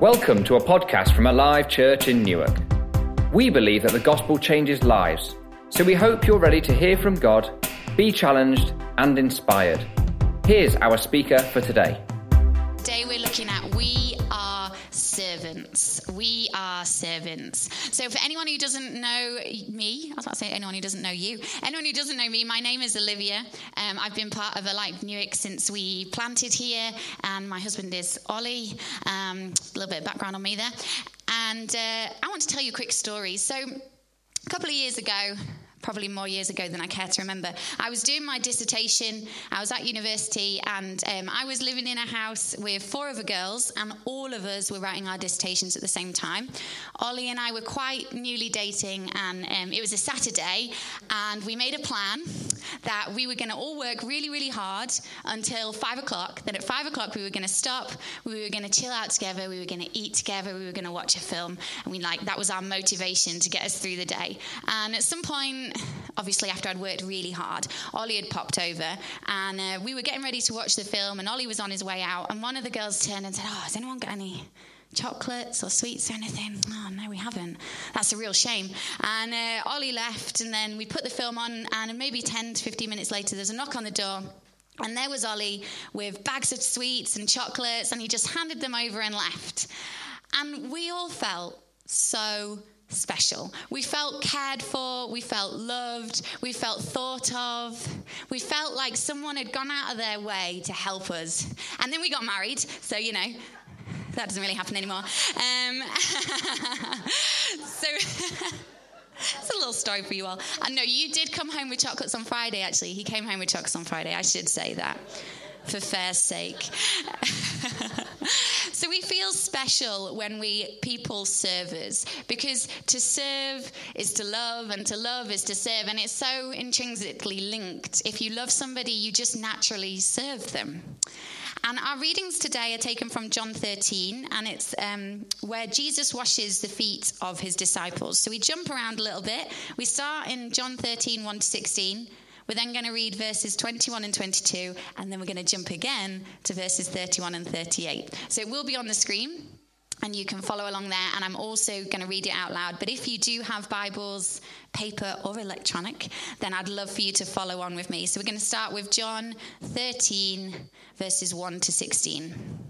Welcome to a podcast from Alive Church in Newark. We believe that the gospel changes lives, so we hope you're ready to hear from God, be challenged, and inspired. Here's our speaker for today. Today we're looking at We Servants. We are servants. So, for anyone who doesn't know me, I was about to say anyone who doesn't know you, anyone who doesn't know me, my name is Olivia. Um, I've been part of Alive Newark since we planted here, and my husband is Ollie. Um, a little bit of background on me there. And uh, I want to tell you a quick story. So, a couple of years ago, probably more years ago than I care to remember. I was doing my dissertation, I was at university, and um, I was living in a house with four other girls, and all of us were writing our dissertations at the same time. Ollie and I were quite newly dating, and um, it was a Saturday, and we made a plan that we were going to all work really, really hard until five o'clock. Then at five o'clock, we were going to stop, we were going to chill out together, we were going to eat together, we were going to watch a film, and we like that was our motivation to get us through the day. And at some point, obviously after I'd worked really hard, Ollie had popped over and uh, we were getting ready to watch the film and Ollie was on his way out and one of the girls turned and said, oh, has anyone got any chocolates or sweets or anything? Oh, no, we haven't. That's a real shame. And uh, Ollie left and then we put the film on and maybe 10 to 15 minutes later there's a knock on the door and there was Ollie with bags of sweets and chocolates and he just handed them over and left. And we all felt so special. We felt cared for, we felt loved, we felt thought of, we felt like someone had gone out of their way to help us. And then we got married, so you know, that doesn't really happen anymore. Um, so. It's a little story for you all. I know you did come home with chocolates on Friday, actually. He came home with chocolates on Friday. I should say that for fair sake. so we feel special when we people serve us because to serve is to love and to love is to serve and it's so intrinsically linked. If you love somebody, you just naturally serve them. And our readings today are taken from John 13, and it's um, where Jesus washes the feet of his disciples. So we jump around a little bit. We start in John 13, 1 to 16. We're then going to read verses 21 and 22, and then we're going to jump again to verses 31 and 38. So it will be on the screen and you can follow along there. And I'm also going to read it out loud. But if you do have Bibles, paper or electronic, then I'd love for you to follow on with me. So we're going to start with John 13, verses 1 to 16.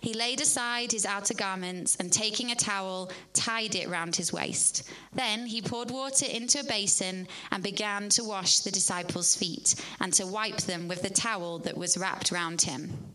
He laid aside his outer garments and taking a towel, tied it round his waist. Then he poured water into a basin and began to wash the disciples' feet and to wipe them with the towel that was wrapped round him.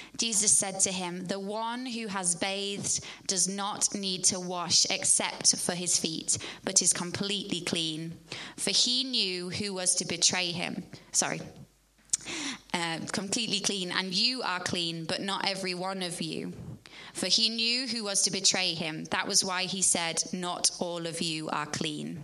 Jesus said to him, The one who has bathed does not need to wash except for his feet, but is completely clean. For he knew who was to betray him. Sorry. Uh, completely clean, and you are clean, but not every one of you. For he knew who was to betray him. That was why he said, Not all of you are clean.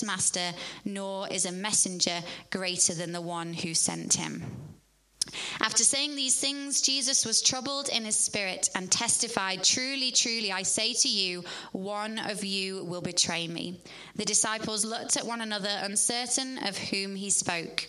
master, nor is a messenger greater than the one who sent him. After saying these things, Jesus was troubled in his spirit and testified, Truly, truly, I say to you, one of you will betray me. The disciples looked at one another, uncertain of whom he spoke.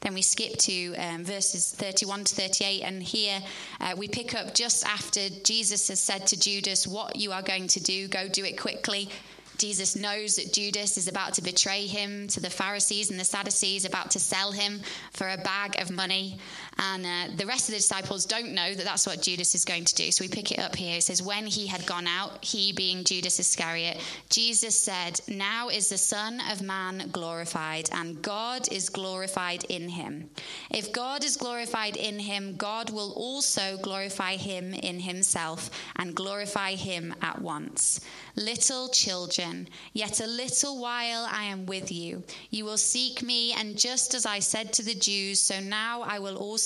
Then we skip to um, verses 31 to 38, and here uh, we pick up just after Jesus has said to Judas, What you are going to do, go do it quickly. Jesus knows that Judas is about to betray him to the Pharisees and the Sadducees, about to sell him for a bag of money. And uh, the rest of the disciples don't know that that's what Judas is going to do. So we pick it up here. It says, When he had gone out, he being Judas Iscariot, Jesus said, Now is the Son of Man glorified, and God is glorified in him. If God is glorified in him, God will also glorify him in himself and glorify him at once. Little children, yet a little while I am with you. You will seek me, and just as I said to the Jews, so now I will also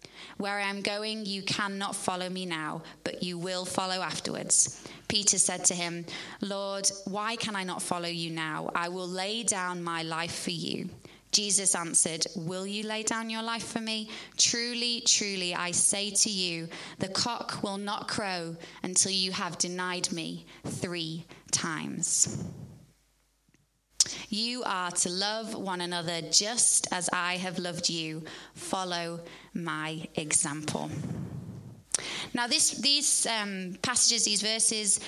Where I am going, you cannot follow me now, but you will follow afterwards. Peter said to him, Lord, why can I not follow you now? I will lay down my life for you. Jesus answered, Will you lay down your life for me? Truly, truly, I say to you, the cock will not crow until you have denied me three times. You are to love one another just as I have loved you. Follow my example. Now, this, these um, passages, these verses,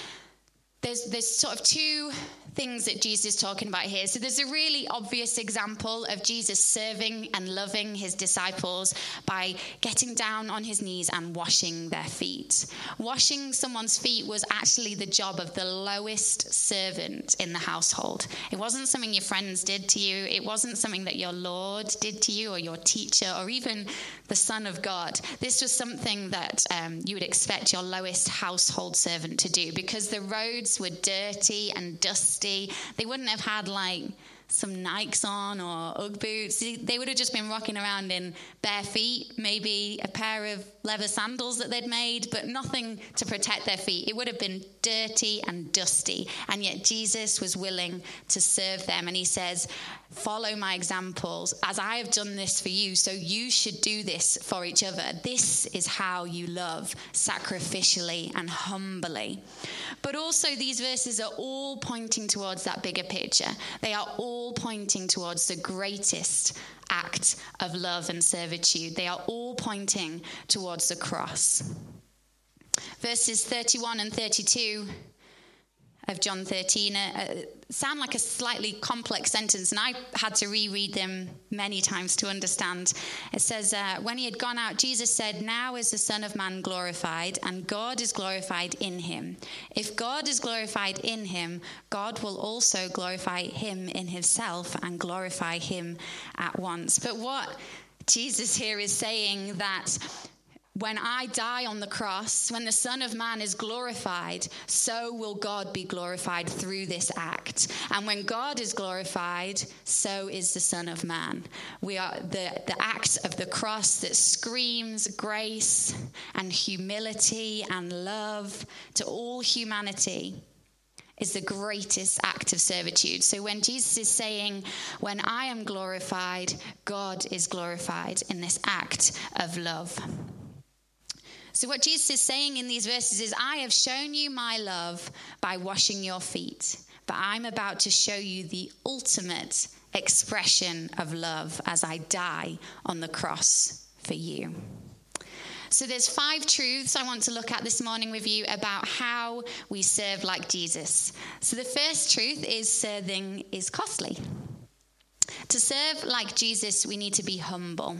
there's, there's sort of two things that Jesus is talking about here. So there's a really obvious example of Jesus serving and loving his disciples by getting down on his knees and washing their feet. Washing someone's feet was actually the job of the lowest servant in the household. It wasn't something your friends did to you, it wasn't something that your Lord did to you or your teacher or even the Son of God. This was something that um, you would expect your lowest household servant to do because the roads were dirty and dusty they wouldn't have had like some Nikes on or Ugg boots. They would have just been rocking around in bare feet, maybe a pair of leather sandals that they'd made, but nothing to protect their feet. It would have been dirty and dusty. And yet Jesus was willing to serve them. And he says, Follow my examples as I have done this for you, so you should do this for each other. This is how you love sacrificially and humbly. But also, these verses are all pointing towards that bigger picture. They are all pointing towards the greatest act of love and servitude. They are all pointing towards the cross. Verses 31 and 32 of John 13 uh, sound like a slightly complex sentence, and I had to reread them many times to understand. It says, uh, When he had gone out, Jesus said, Now is the Son of Man glorified, and God is glorified in him. If God is glorified in him, God will also glorify him in himself and glorify him at once. But what Jesus here is saying that when I die on the cross, when the Son of Man is glorified, so will God be glorified through this act. And when God is glorified, so is the Son of Man. We are the, the act of the cross that screams grace and humility and love to all humanity is the greatest act of servitude. So when Jesus is saying, When I am glorified, God is glorified in this act of love. So, what Jesus is saying in these verses is, I have shown you my love by washing your feet, but I'm about to show you the ultimate expression of love as I die on the cross for you. So there's five truths I want to look at this morning with you about how we serve like Jesus. So the first truth is serving is costly. To serve like Jesus, we need to be humble.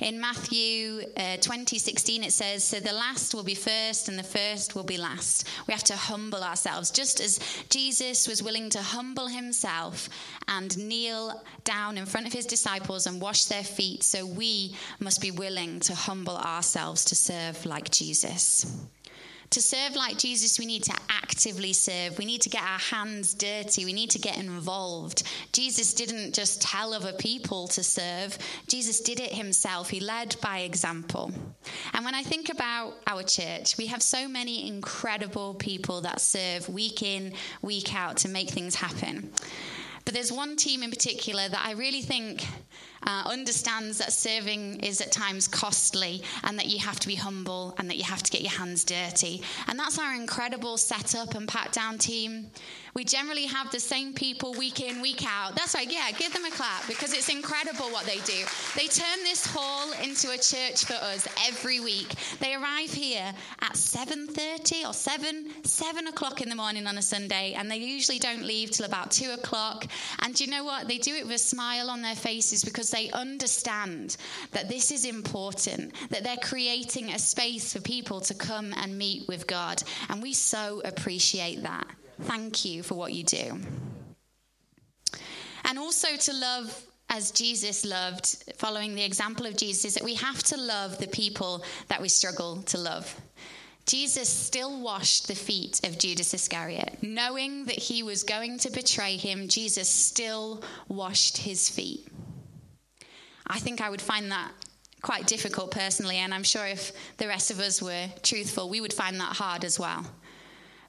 In Matthew uh, 20, 16, it says, So the last will be first, and the first will be last. We have to humble ourselves, just as Jesus was willing to humble himself and kneel down in front of his disciples and wash their feet. So we must be willing to humble ourselves to serve like Jesus. To serve like Jesus, we need to actively serve. We need to get our hands dirty. We need to get involved. Jesus didn't just tell other people to serve, Jesus did it himself. He led by example. And when I think about our church, we have so many incredible people that serve week in, week out to make things happen. But there's one team in particular that I really think uh, understands that serving is at times costly and that you have to be humble and that you have to get your hands dirty. And that's our incredible setup and pat down team. We generally have the same people week in, week out. That's right, yeah, give them a clap because it's incredible what they do. They turn this hall into a church for us every week. They arrive here at 7.30 or 7, 7 o'clock in the morning on a Sunday and they usually don't leave till about 2 o'clock. And you know what? They do it with a smile on their faces because they understand that this is important, that they're creating a space for people to come and meet with God. And we so appreciate that. Thank you for what you do. And also to love as Jesus loved, following the example of Jesus, is that we have to love the people that we struggle to love. Jesus still washed the feet of Judas Iscariot. Knowing that he was going to betray him, Jesus still washed his feet. I think I would find that quite difficult personally, and I'm sure if the rest of us were truthful, we would find that hard as well.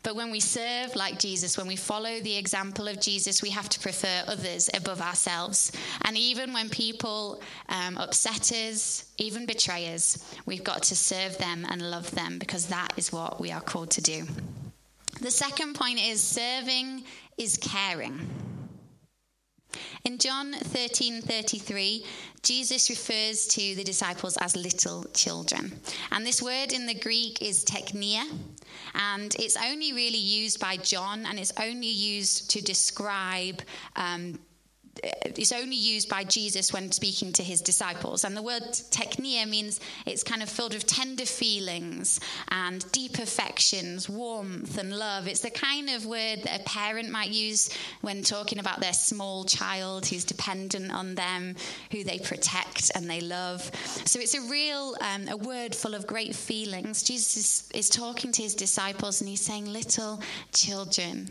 But when we serve like Jesus, when we follow the example of Jesus, we have to prefer others above ourselves. And even when people um, upset us, even betray us, we've got to serve them and love them because that is what we are called to do. The second point is serving is caring. In John 13:33, Jesus refers to the disciples as little children. And this word in the Greek is teknia, and it's only really used by John and it's only used to describe um, is only used by Jesus when speaking to his disciples. And the word teknia means it's kind of filled with tender feelings and deep affections, warmth and love. It's the kind of word that a parent might use when talking about their small child who's dependent on them, who they protect and they love. So it's a real um, a word full of great feelings. Jesus is, is talking to his disciples and he's saying, Little children,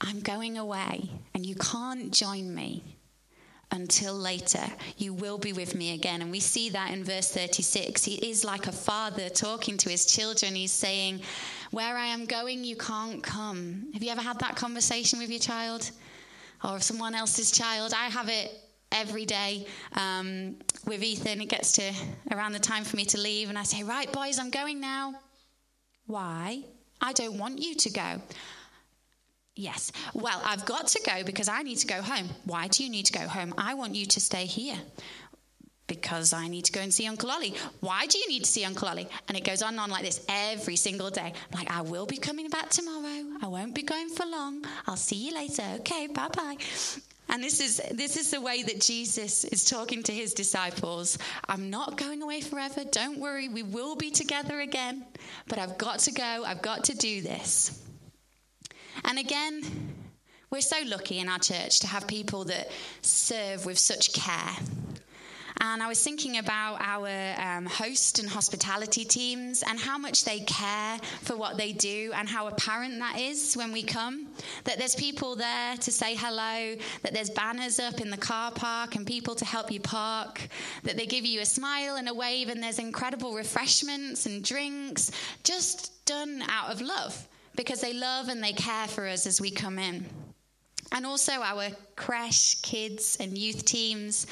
I'm going away and you can't join me until later. You will be with me again. And we see that in verse 36. He is like a father talking to his children. He's saying, Where I am going, you can't come. Have you ever had that conversation with your child or someone else's child? I have it every day um, with Ethan. It gets to around the time for me to leave, and I say, Right, boys, I'm going now. Why? I don't want you to go. Yes. Well, I've got to go because I need to go home. Why do you need to go home? I want you to stay here because I need to go and see Uncle Ollie. Why do you need to see Uncle Ollie? And it goes on and on like this every single day. Like, I will be coming back tomorrow. I won't be going for long. I'll see you later. Okay, bye bye. And this is this is the way that Jesus is talking to his disciples. I'm not going away forever. Don't worry, we will be together again. But I've got to go. I've got to do this. And again, we're so lucky in our church to have people that serve with such care. And I was thinking about our um, host and hospitality teams and how much they care for what they do and how apparent that is when we come. That there's people there to say hello, that there's banners up in the car park and people to help you park, that they give you a smile and a wave, and there's incredible refreshments and drinks just done out of love because they love and they care for us as we come in. And also our creche, kids, and youth teams,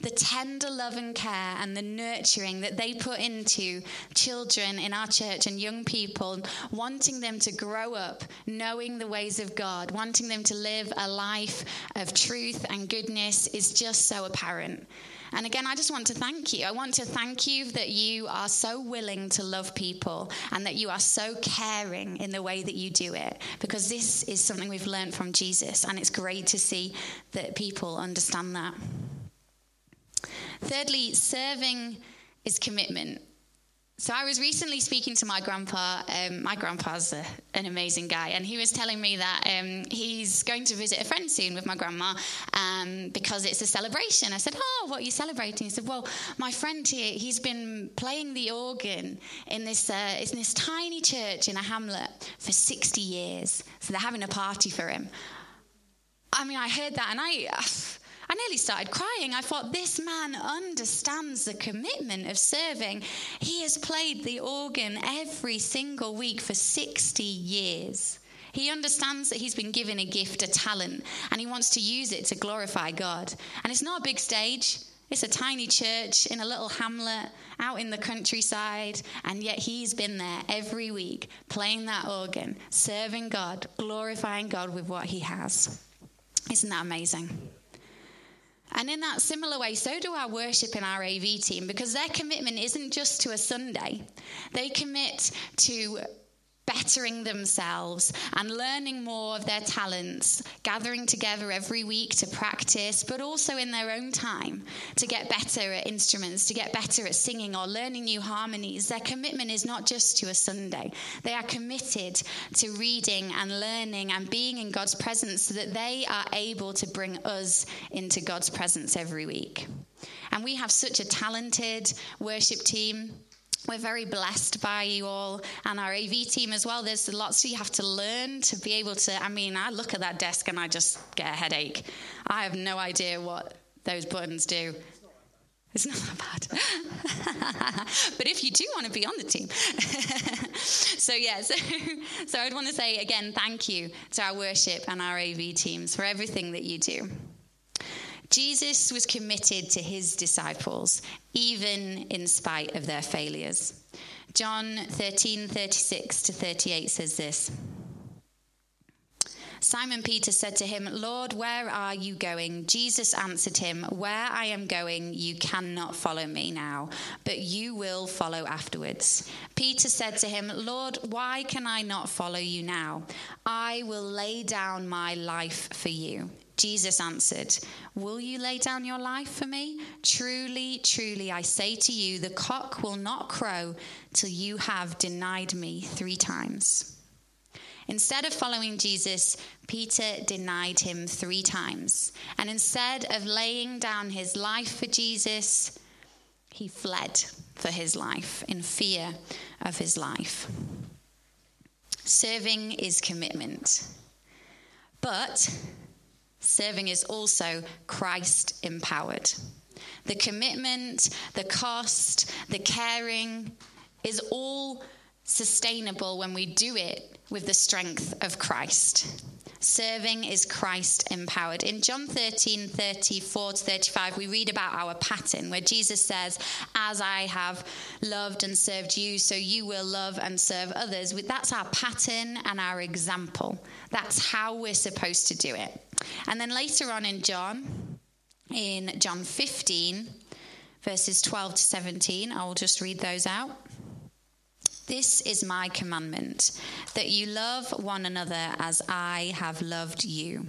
the tender love and care and the nurturing that they put into children in our church and young people, wanting them to grow up knowing the ways of God, wanting them to live a life of truth and goodness is just so apparent. And again, I just want to thank you. I want to thank you that you are so willing to love people and that you are so caring in the way that you do it, because this is something we've learned from Jesus, and it's great to see that people understand that. Thirdly, serving is commitment. So I was recently speaking to my grandpa. Um, my grandpa's a, an amazing guy, and he was telling me that um, he's going to visit a friend soon with my grandma um, because it's a celebration. I said, "Oh, what are you celebrating?" He said, "Well, my friend here, he's been playing the organ in this uh, in this tiny church in a hamlet for 60 years. So they're having a party for him." I mean, I heard that, and I. I nearly started crying. I thought, this man understands the commitment of serving. He has played the organ every single week for 60 years. He understands that he's been given a gift, a talent, and he wants to use it to glorify God. And it's not a big stage. It's a tiny church in a little hamlet out in the countryside, and yet he's been there every week playing that organ, serving God, glorifying God with what he has. Isn't that amazing? And in that similar way, so do our worship in our AV team because their commitment isn't just to a Sunday. They commit to bettering themselves and learning more of their talents, gathering together every week to practice, but also in their own time to get better at instruments, to get better at singing or learning new harmonies. Their commitment is not just to a Sunday, they are committed to reading and learning and being in God's presence so that they are able to bring us into God's presence every week. And we have such a talented worship team. We're very blessed by you all and our AV team as well. There's lots you have to learn to be able to. I mean, I look at that desk and I just get a headache. I have no idea what those buttons do. It's not that bad. but if you do want to be on the team. so, yeah, so, so I'd want to say again, thank you to our worship and our AV teams for everything that you do. Jesus was committed to his disciples, even in spite of their failures. John 13 36 to 38 says this. Simon Peter said to him, Lord, where are you going? Jesus answered him, Where I am going, you cannot follow me now, but you will follow afterwards. Peter said to him, Lord, why can I not follow you now? I will lay down my life for you. Jesus answered, Will you lay down your life for me? Truly, truly, I say to you, the cock will not crow till you have denied me three times. Instead of following Jesus, Peter denied him three times. And instead of laying down his life for Jesus, he fled for his life in fear of his life. Serving is commitment. But Serving is also Christ empowered. The commitment, the cost, the caring is all sustainable when we do it with the strength of Christ. Serving is Christ empowered. In John 13, 34 to 35, we read about our pattern where Jesus says, As I have loved and served you, so you will love and serve others. That's our pattern and our example. That's how we're supposed to do it. And then later on in John, in John 15, verses 12 to 17, I will just read those out. This is my commandment that you love one another as I have loved you.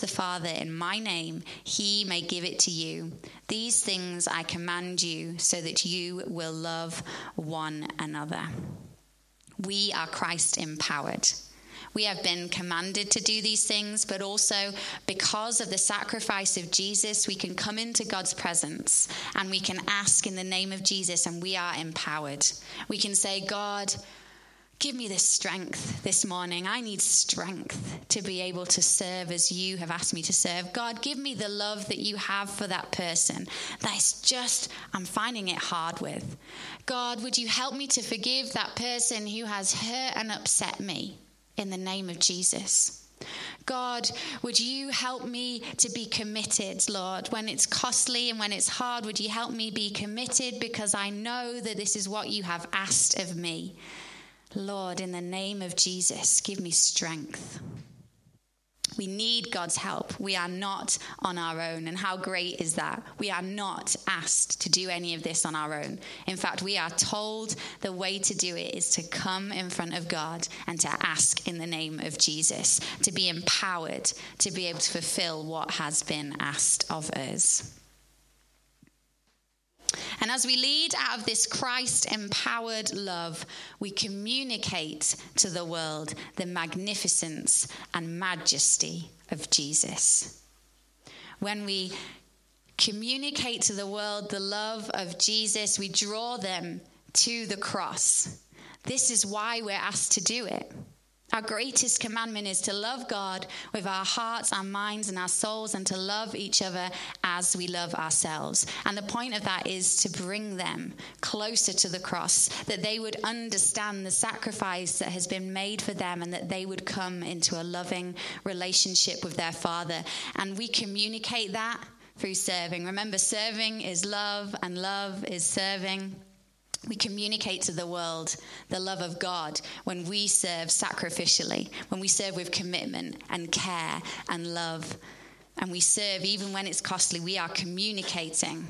the Father in my name, he may give it to you. These things I command you so that you will love one another. We are Christ empowered. We have been commanded to do these things, but also because of the sacrifice of Jesus, we can come into God's presence and we can ask in the name of Jesus and we are empowered. We can say, God, Give me this strength this morning. I need strength to be able to serve as you have asked me to serve. God, give me the love that you have for that person that's just, I'm finding it hard with. God, would you help me to forgive that person who has hurt and upset me in the name of Jesus? God, would you help me to be committed, Lord? When it's costly and when it's hard, would you help me be committed because I know that this is what you have asked of me? Lord, in the name of Jesus, give me strength. We need God's help. We are not on our own. And how great is that? We are not asked to do any of this on our own. In fact, we are told the way to do it is to come in front of God and to ask in the name of Jesus, to be empowered to be able to fulfill what has been asked of us. And as we lead out of this Christ empowered love, we communicate to the world the magnificence and majesty of Jesus. When we communicate to the world the love of Jesus, we draw them to the cross. This is why we're asked to do it. Our greatest commandment is to love God with our hearts, our minds, and our souls, and to love each other as we love ourselves. And the point of that is to bring them closer to the cross, that they would understand the sacrifice that has been made for them, and that they would come into a loving relationship with their Father. And we communicate that through serving. Remember, serving is love, and love is serving. We communicate to the world the love of God when we serve sacrificially, when we serve with commitment and care and love. And we serve even when it's costly. We are communicating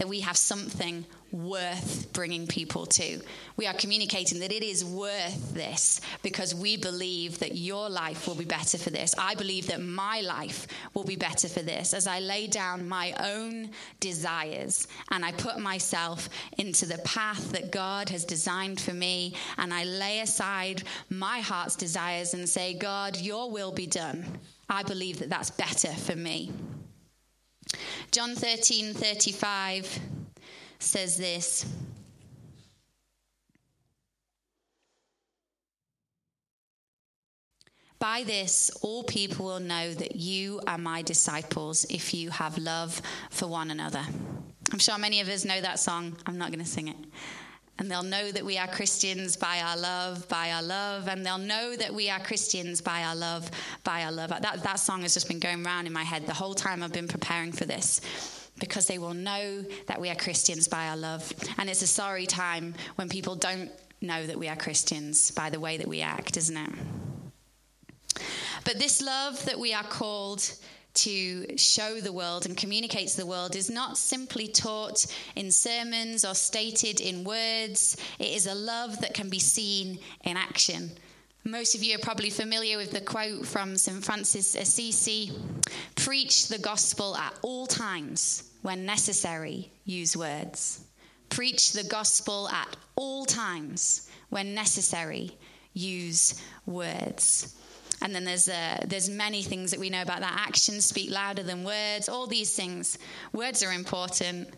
that we have something worth bringing people to. We are communicating that it is worth this because we believe that your life will be better for this. I believe that my life will be better for this as I lay down my own desires and I put myself into the path that God has designed for me and I lay aside my heart's desires and say, God, your will be done. I believe that that's better for me. John 13 35 says this. By this, all people will know that you are my disciples if you have love for one another. I'm sure many of us know that song. I'm not going to sing it. And they'll know that we are Christians by our love, by our love. And they'll know that we are Christians by our love, by our love. That, that song has just been going around in my head the whole time I've been preparing for this because they will know that we are Christians by our love. And it's a sorry time when people don't know that we are Christians by the way that we act, isn't it? But this love that we are called to show the world and communicate to the world is not simply taught in sermons or stated in words. It is a love that can be seen in action. Most of you are probably familiar with the quote from St. Francis Assisi Preach the gospel at all times when necessary, use words. Preach the gospel at all times. When necessary, use words. And then there's uh, there's many things that we know about that. Actions speak louder than words. All these things. Words are important.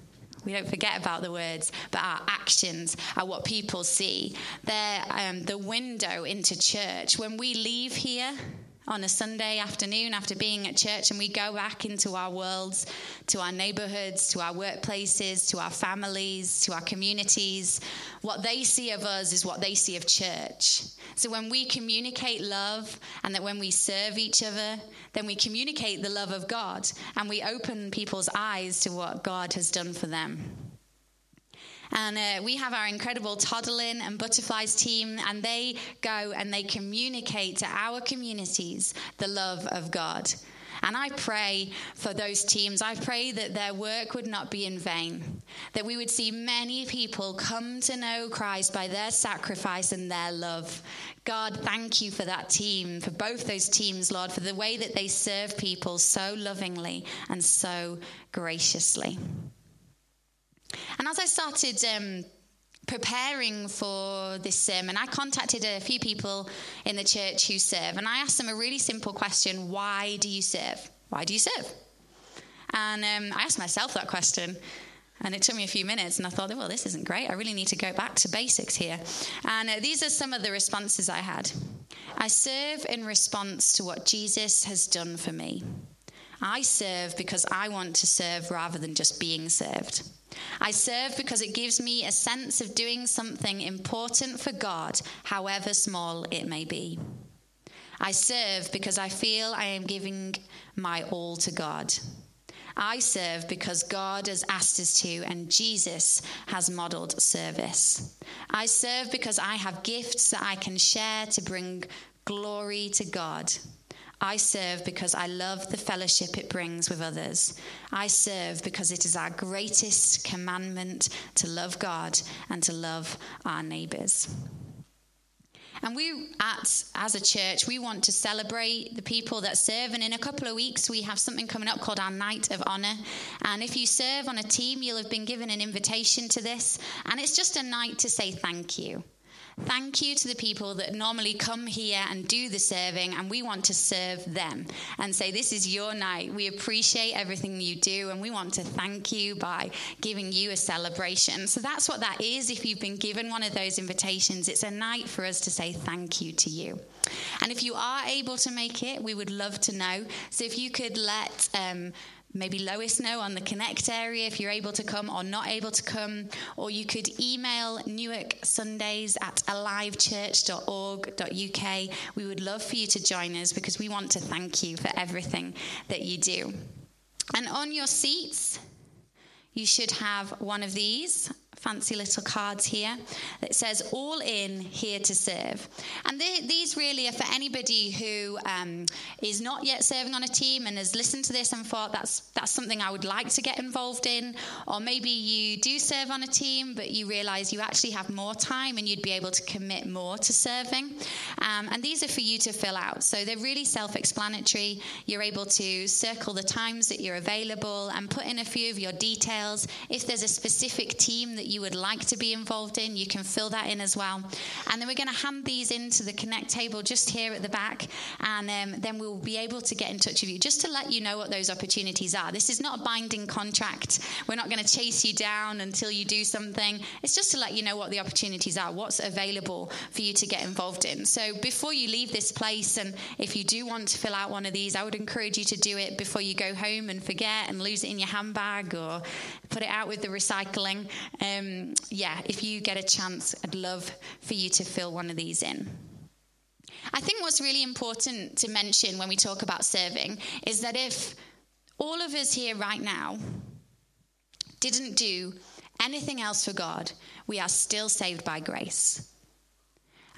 We don't forget about the words, but our actions are what people see. They're um, the window into church. When we leave here, on a Sunday afternoon after being at church and we go back into our worlds, to our neighborhoods, to our workplaces, to our families, to our communities. What they see of us is what they see of church. So when we communicate love and that when we serve each other, then we communicate the love of God and we open people's eyes to what God has done for them. And uh, we have our incredible Toddling and Butterflies team, and they go and they communicate to our communities the love of God. And I pray for those teams. I pray that their work would not be in vain, that we would see many people come to know Christ by their sacrifice and their love. God, thank you for that team, for both those teams, Lord, for the way that they serve people so lovingly and so graciously. And as I started um, preparing for this sermon, I contacted a few people in the church who serve, and I asked them a really simple question Why do you serve? Why do you serve? And um, I asked myself that question. And it took me a few minutes, and I thought, well, this isn't great. I really need to go back to basics here. And uh, these are some of the responses I had I serve in response to what Jesus has done for me. I serve because I want to serve rather than just being served. I serve because it gives me a sense of doing something important for God, however small it may be. I serve because I feel I am giving my all to God. I serve because God has asked us to, and Jesus has modeled service. I serve because I have gifts that I can share to bring glory to God. I serve because I love the fellowship it brings with others. I serve because it is our greatest commandment to love God and to love our neighbours. And we, at as a church, we want to celebrate the people that serve. And in a couple of weeks, we have something coming up called our Night of Honor. And if you serve on a team, you'll have been given an invitation to this. And it's just a night to say thank you. Thank you to the people that normally come here and do the serving, and we want to serve them and say, This is your night. We appreciate everything you do, and we want to thank you by giving you a celebration. So that's what that is. If you've been given one of those invitations, it's a night for us to say thank you to you. And if you are able to make it, we would love to know. So if you could let um, maybe Lois know on the Connect area if you're able to come or not able to come. Or you could email Newark Sundays at alivechurch.org.uk. We would love for you to join us because we want to thank you for everything that you do. And on your seats, you should have one of these fancy little cards here. That says all in here to serve. And these really are for anybody who um, is not yet serving on a team and has listened to this and thought that's that's something i would like to get involved in. Or maybe you do serve on a team but you realize you actually have more time and you'd be able to commit more to serving. Um, and these are for you to fill out. So they're really self-explanatory. You're able to circle the times that you're available and put in a few of your details. If there's a specific team that you would like to be involved in, you can fill that in as well. And then we're going to hand these into the Connect table just here at the back, and um, then we'll be able to get in touch with you just to let you know what those opportunities are. This is not a binding contract. We're not going to chase you down until you do something. It's just to let you know what the opportunities are, what's available for you to get involved in. So before you leave this place, and if you do want to fill out one of these, I would encourage you to do it before you go home and forget and lose it in your handbag or put it out with the recycling. Um, yeah, if you get a chance, I'd love for you to fill one of these in. I think what's really important to mention when we talk about serving is that if all of us here right now didn't do anything else for God, we are still saved by grace.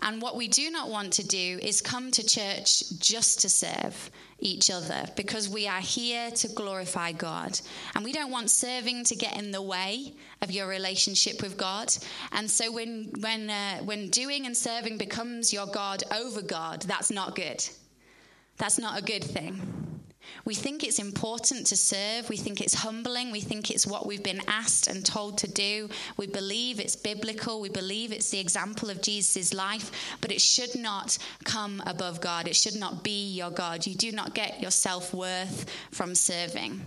And what we do not want to do is come to church just to serve each other because we are here to glorify God. And we don't want serving to get in the way of your relationship with God. And so when when uh, when doing and serving becomes your God over God, that's not good. That's not a good thing. We think it's important to serve. We think it's humbling. We think it's what we've been asked and told to do. We believe it's biblical. We believe it's the example of Jesus' life, but it should not come above God. It should not be your God. You do not get your self worth from serving.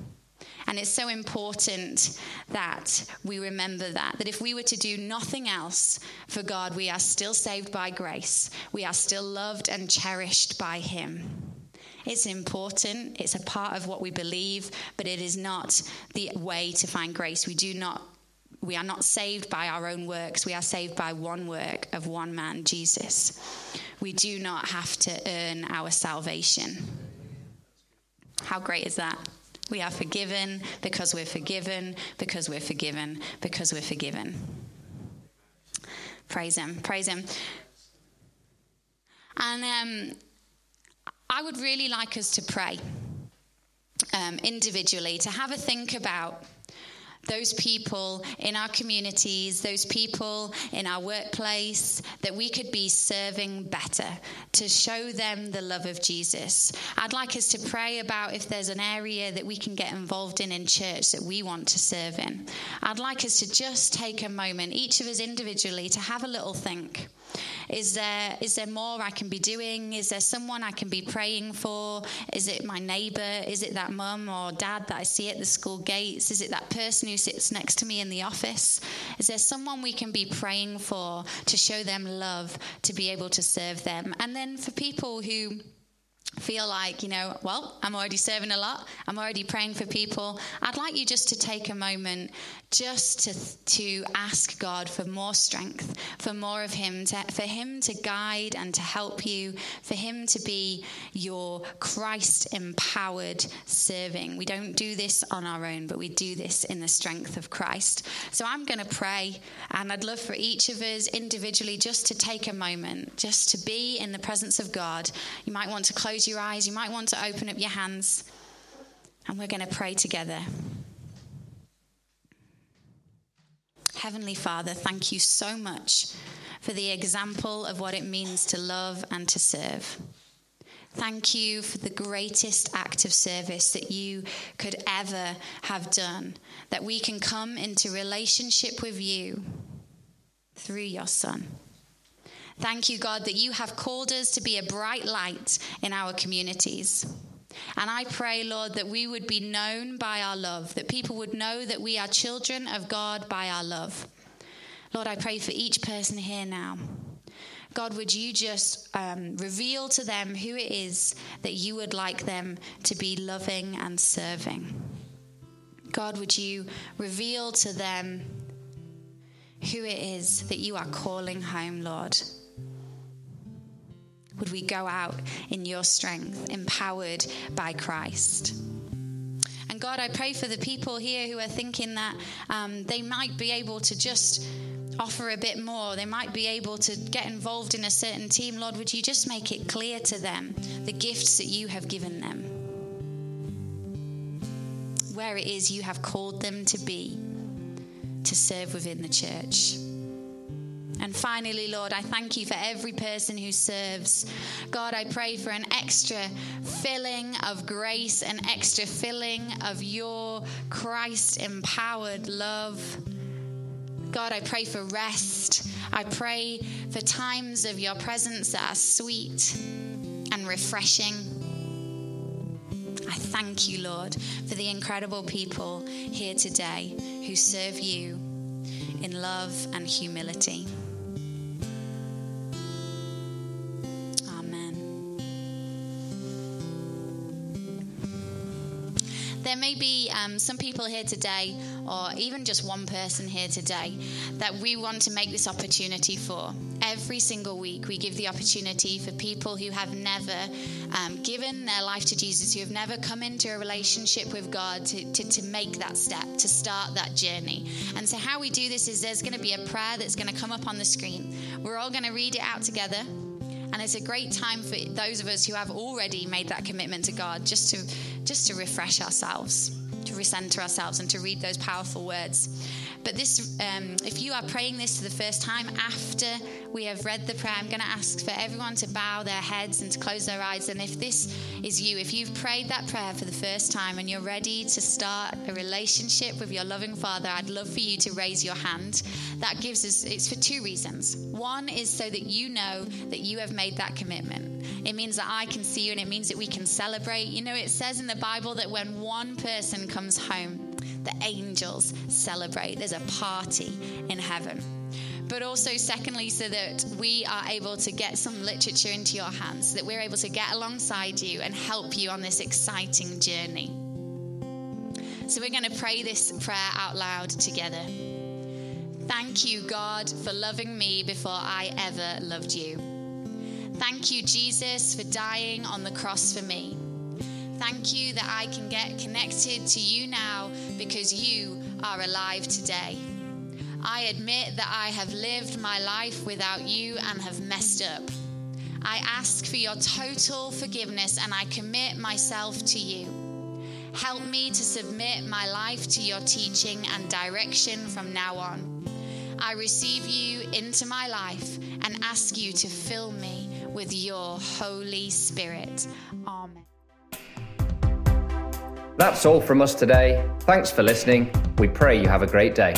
And it's so important that we remember that. That if we were to do nothing else for God, we are still saved by grace. We are still loved and cherished by Him. It's important, it's a part of what we believe, but it is not the way to find grace. We do not we are not saved by our own works. We are saved by one work of one man, Jesus. We do not have to earn our salvation. How great is that? We are forgiven because we're forgiven, because we're forgiven, because we're forgiven. Praise Him. Praise Him. And um, I would really like us to pray um, individually, to have a think about those people in our communities, those people in our workplace, that we could be serving better to show them the love of Jesus. I'd like us to pray about if there's an area that we can get involved in in church that we want to serve in. I'd like us to just take a moment, each of us individually, to have a little think. Is there is there more I can be doing? Is there someone I can be praying for? Is it my neighbour? Is it that mum or dad that I see at the school gates? Is it that person who sits next to me in the office? Is there someone we can be praying for to show them love, to be able to serve them? And then for people who feel like, you know, well, I'm already serving a lot, I'm already praying for people, I'd like you just to take a moment just to, to ask God for more strength, for more of Him, to, for Him to guide and to help you, for Him to be your Christ empowered serving. We don't do this on our own, but we do this in the strength of Christ. So I'm going to pray, and I'd love for each of us individually just to take a moment, just to be in the presence of God. You might want to close your eyes, you might want to open up your hands, and we're going to pray together. Heavenly Father, thank you so much for the example of what it means to love and to serve. Thank you for the greatest act of service that you could ever have done, that we can come into relationship with you through your Son. Thank you, God, that you have called us to be a bright light in our communities. And I pray, Lord, that we would be known by our love, that people would know that we are children of God by our love. Lord, I pray for each person here now. God, would you just um, reveal to them who it is that you would like them to be loving and serving? God, would you reveal to them who it is that you are calling home, Lord? Would we go out in your strength, empowered by Christ? And God, I pray for the people here who are thinking that um, they might be able to just offer a bit more. They might be able to get involved in a certain team. Lord, would you just make it clear to them the gifts that you have given them? Where it is you have called them to be to serve within the church. And finally, Lord, I thank you for every person who serves. God, I pray for an extra filling of grace, an extra filling of your Christ empowered love. God, I pray for rest. I pray for times of your presence that are sweet and refreshing. I thank you, Lord, for the incredible people here today who serve you in love and humility. There may be um, some people here today, or even just one person here today, that we want to make this opportunity for. Every single week, we give the opportunity for people who have never um, given their life to Jesus, who have never come into a relationship with God, to, to, to make that step, to start that journey. And so, how we do this is there's going to be a prayer that's going to come up on the screen. We're all going to read it out together. And it's a great time for those of us who have already made that commitment to God just to just to refresh ourselves, to recenter ourselves, and to read those powerful words. But this, um, if you are praying this for the first time after we have read the prayer, I'm going to ask for everyone to bow their heads and to close their eyes. And if this is you, if you've prayed that prayer for the first time and you're ready to start a relationship with your loving Father, I'd love for you to raise your hand. That gives us, it's for two reasons. One is so that you know that you have made that commitment. It means that I can see you and it means that we can celebrate. You know, it says in the Bible that when one person comes home, the angels celebrate. There's a party in heaven. But also, secondly, so that we are able to get some literature into your hands, so that we're able to get alongside you and help you on this exciting journey. So, we're going to pray this prayer out loud together. Thank you, God, for loving me before I ever loved you. Thank you, Jesus, for dying on the cross for me. Thank you that I can get connected to you now because you are alive today. I admit that I have lived my life without you and have messed up. I ask for your total forgiveness and I commit myself to you. Help me to submit my life to your teaching and direction from now on. I receive you into my life and ask you to fill me with your Holy Spirit. Amen. That's all from us today. Thanks for listening. We pray you have a great day.